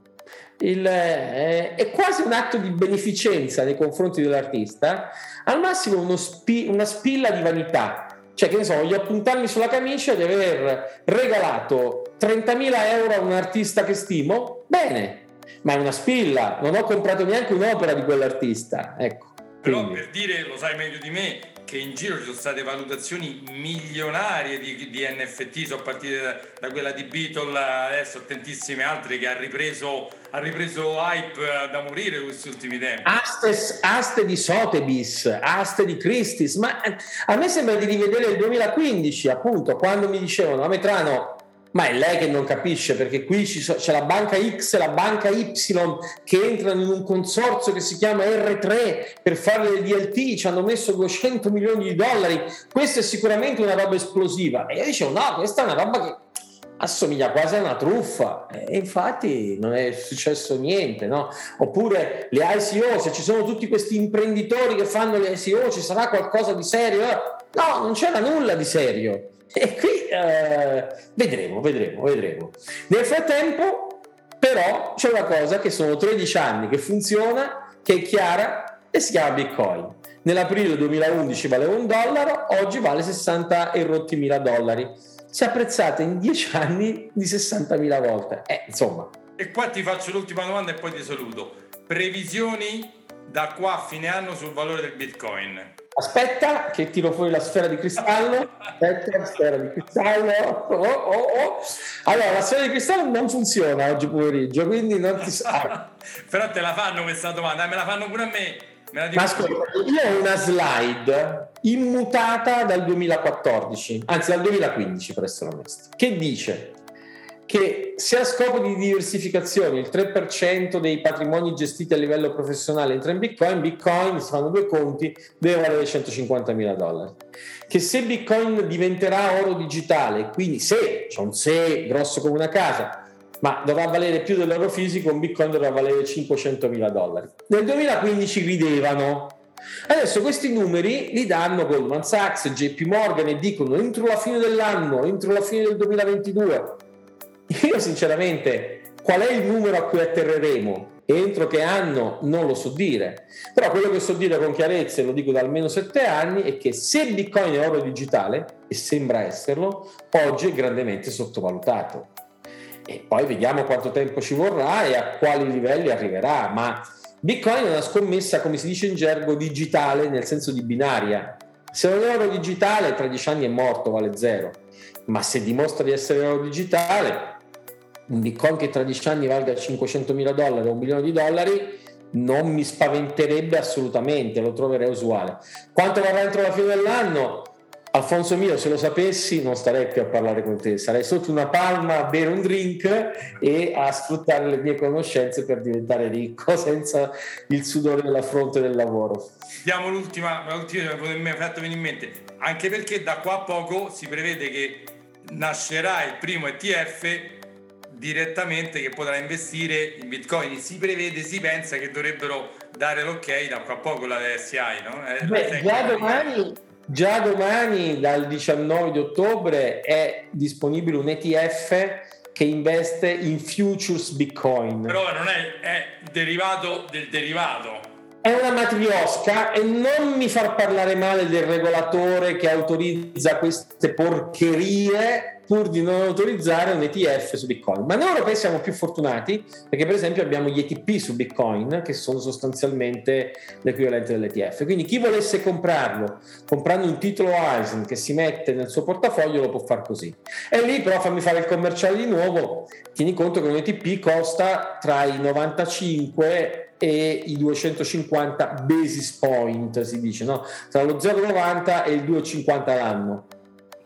Il, eh, è quasi un atto di beneficenza nei confronti dell'artista, al massimo spi, una spilla di vanità cioè, che ne so, voglio appuntarmi sulla camicia di aver regalato 30.000 euro a un artista che stimo, bene, ma è una spilla, non ho comprato neanche un'opera di quell'artista. Ecco. Però Quindi. per dire, lo sai meglio di me, che in giro ci sono state valutazioni milionarie di, di NFT, sono partite da, da, quella di Beatle, adesso tantissime altre che ha ripreso, ha ripreso hype da morire questi ultimi tempi. Aste, aste di Sotheby's, aste di Christie's, ma a me sembra di rivedere il 2015 appunto, quando mi dicevano, a Metrano, ma è lei che non capisce perché qui c'è la banca X e la banca Y che entrano in un consorzio che si chiama R3 per fare le DLT, ci hanno messo 200 milioni di dollari, questa è sicuramente una roba esplosiva. E io dicevo no, questa è una roba che assomiglia quasi a una truffa e infatti non è successo niente no? oppure le ICO se ci sono tutti questi imprenditori che fanno le ICO ci sarà qualcosa di serio no non c'era nulla di serio e qui eh, vedremo, vedremo, vedremo. Nel frattempo, però, c'è una cosa che sono 13 anni che funziona, che è chiara e si chiama Bitcoin. Nell'aprile 2011 valeva un dollaro, oggi vale 60 e rotti mila dollari. Si è apprezzata in 10 anni di 60.000 volte. Eh, insomma. E qua ti faccio l'ultima domanda e poi ti saluto. Previsioni da qua a fine anno sul valore del Bitcoin? Aspetta che tiro fuori la sfera di cristallo. Aspetta, sfera di cristallo. Oh, oh, oh. Allora, la sfera di cristallo non funziona oggi pomeriggio, quindi non ti sa. Però te la fanno questa domanda, me la fanno pure a me. Me Ma ascolta, io ho una slide immutata dal 2014, anzi dal 2015 per essere onesto, che dice che se a scopo di diversificazione il 3% dei patrimoni gestiti a livello professionale entra in Bitcoin, Bitcoin, si fanno due conti, deve valere 150 mila dollari. Che se Bitcoin diventerà oro digitale, quindi se, c'è un se grosso come una casa, ma dovrà valere più dell'oro fisico, un Bitcoin dovrà valere 500 mila dollari. Nel 2015 ridevano, Adesso questi numeri li danno Goldman Sachs, JP Morgan e dicono entro la fine dell'anno, entro la fine del 2022 io sinceramente qual è il numero a cui atterreremo? Entro che anno non lo so dire, però quello che so dire con chiarezza, e lo dico da almeno sette anni, è che se Bitcoin è oro digitale, e sembra esserlo, oggi è grandemente sottovalutato. E poi vediamo quanto tempo ci vorrà e a quali livelli arriverà, ma Bitcoin è una scommessa, come si dice in gergo, digitale nel senso di binaria. Se non è oro digitale, tra dieci anni è morto, vale zero. Ma se dimostra di essere oro digitale, un bitcoin che tra dieci anni valga 500 mila dollari o un milione di dollari non mi spaventerebbe assolutamente, lo troverei usuale. Quanto varrà entro la fine dell'anno? Alfonso mio, se lo sapessi non starei più a parlare con te, sarei sotto una palma a bere un drink e a sfruttare le mie conoscenze per diventare ricco senza il sudore della fronte del lavoro. Diamo l'ultima, l'ultima che mi ha fatto venire in mente, anche perché da qua a poco si prevede che nascerà il primo ETF direttamente che potrà investire in bitcoin. Si prevede, si pensa che dovrebbero dare l'ok da qua a poco la SI, no? Eh, Beh, già domani, già domani, dal 19 di ottobre, è disponibile un ETF che investe in futures bitcoin. Però non è, è derivato del derivato. È una matriosca e non mi far parlare male del regolatore che autorizza queste porcherie pur di non autorizzare un ETF su Bitcoin. Ma noi europei siamo più fortunati perché per esempio abbiamo gli ETP su Bitcoin che sono sostanzialmente l'equivalente dell'ETF. Quindi chi volesse comprarlo comprando un titolo Eisen che si mette nel suo portafoglio lo può fare così. E lì però fammi fare il commerciale di nuovo, tieni conto che un ETP costa tra i 95 e i 250 basis point, si dice, no? tra lo 0,90 e il 2,50 l'anno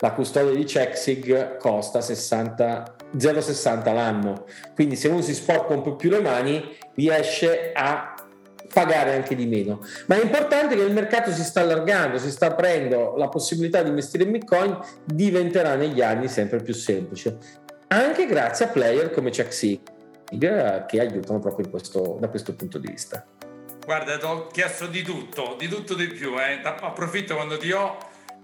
la custodia di CheckSig costa 60, 0,60 l'anno. Quindi se uno si sporca un po' più le mani riesce a pagare anche di meno. Ma è importante che il mercato si sta allargando, si sta aprendo, la possibilità di investire in Bitcoin diventerà negli anni sempre più semplice, anche grazie a player come CheckSig che aiutano proprio questo, da questo punto di vista. Guarda, ti ho chiesto di tutto, di tutto di più, eh. approfitto quando ti ho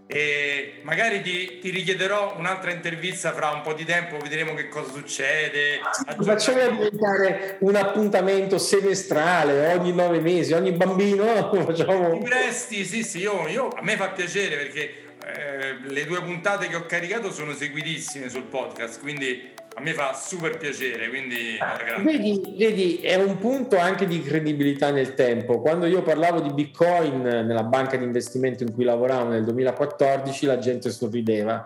e magari ti, ti, richiederò un'altra intervista fra un po' di tempo, vedremo che cosa succede. Facciamo diventare un appuntamento semestrale ogni nove mesi, ogni bambino facciamo... Ti presti, sì sì, io, io, a me fa piacere perché eh, le due puntate che ho caricato sono seguitissime sul podcast, quindi a me fa super piacere, quindi... Vedi, vedi, è un punto anche di credibilità nel tempo. Quando io parlavo di Bitcoin nella banca di investimento in cui lavoravo nel 2014, la gente sorrideva.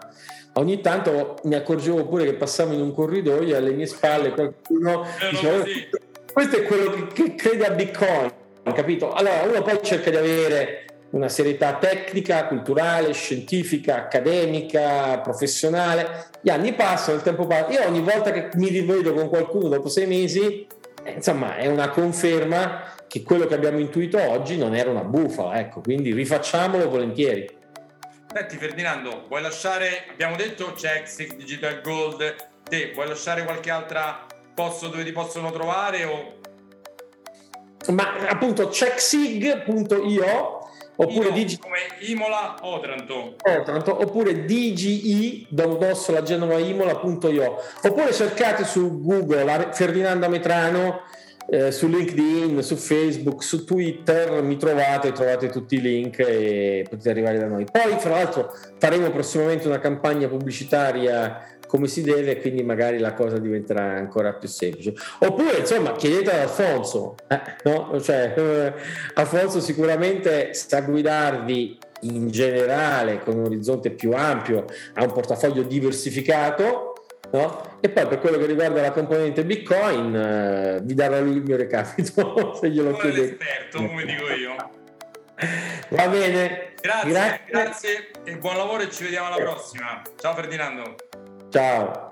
Ogni tanto mi accorgevo pure che passavo in un corridoio e alle mie spalle qualcuno diceva sì. questo è quello che crede a Bitcoin, capito? Allora uno poi cerca di avere una serietà tecnica, culturale, scientifica, accademica, professionale. Gli anni passano, il tempo passa. Io ogni volta che mi rivedo con qualcuno dopo sei mesi, eh, insomma, è una conferma che quello che abbiamo intuito oggi non era una bufala, ecco, quindi rifacciamolo volentieri. Senti Ferdinando, vuoi lasciare, abbiamo detto c'è Exit Digital Gold, te vuoi lasciare qualche altra posto dove ti possono trovare o... Ma appunto checksig.io oppure Io, Digi- come Imola Otranto. Otranto, oppure DGI Domodossola Genova Imola.io oppure cercate su Google Ferdinando Metrano eh, su LinkedIn, su Facebook, su Twitter, mi trovate, trovate tutti i link e potete arrivare da noi. Poi, fra l'altro, faremo prossimamente una campagna pubblicitaria come si deve, quindi magari la cosa diventerà ancora più semplice. Oppure, insomma, chiedete ad Alfonso, eh, no? cioè, eh, Alfonso sicuramente sa guidarvi in generale con un orizzonte più ampio, ha un portafoglio diversificato No? E poi per quello che riguarda la componente Bitcoin, eh, vi darò lui il mio recapito se glielo Come chiedete. l'esperto, come dico io. Va bene. Grazie, grazie, grazie e buon lavoro e ci vediamo alla prossima. Ciao Ferdinando. Ciao.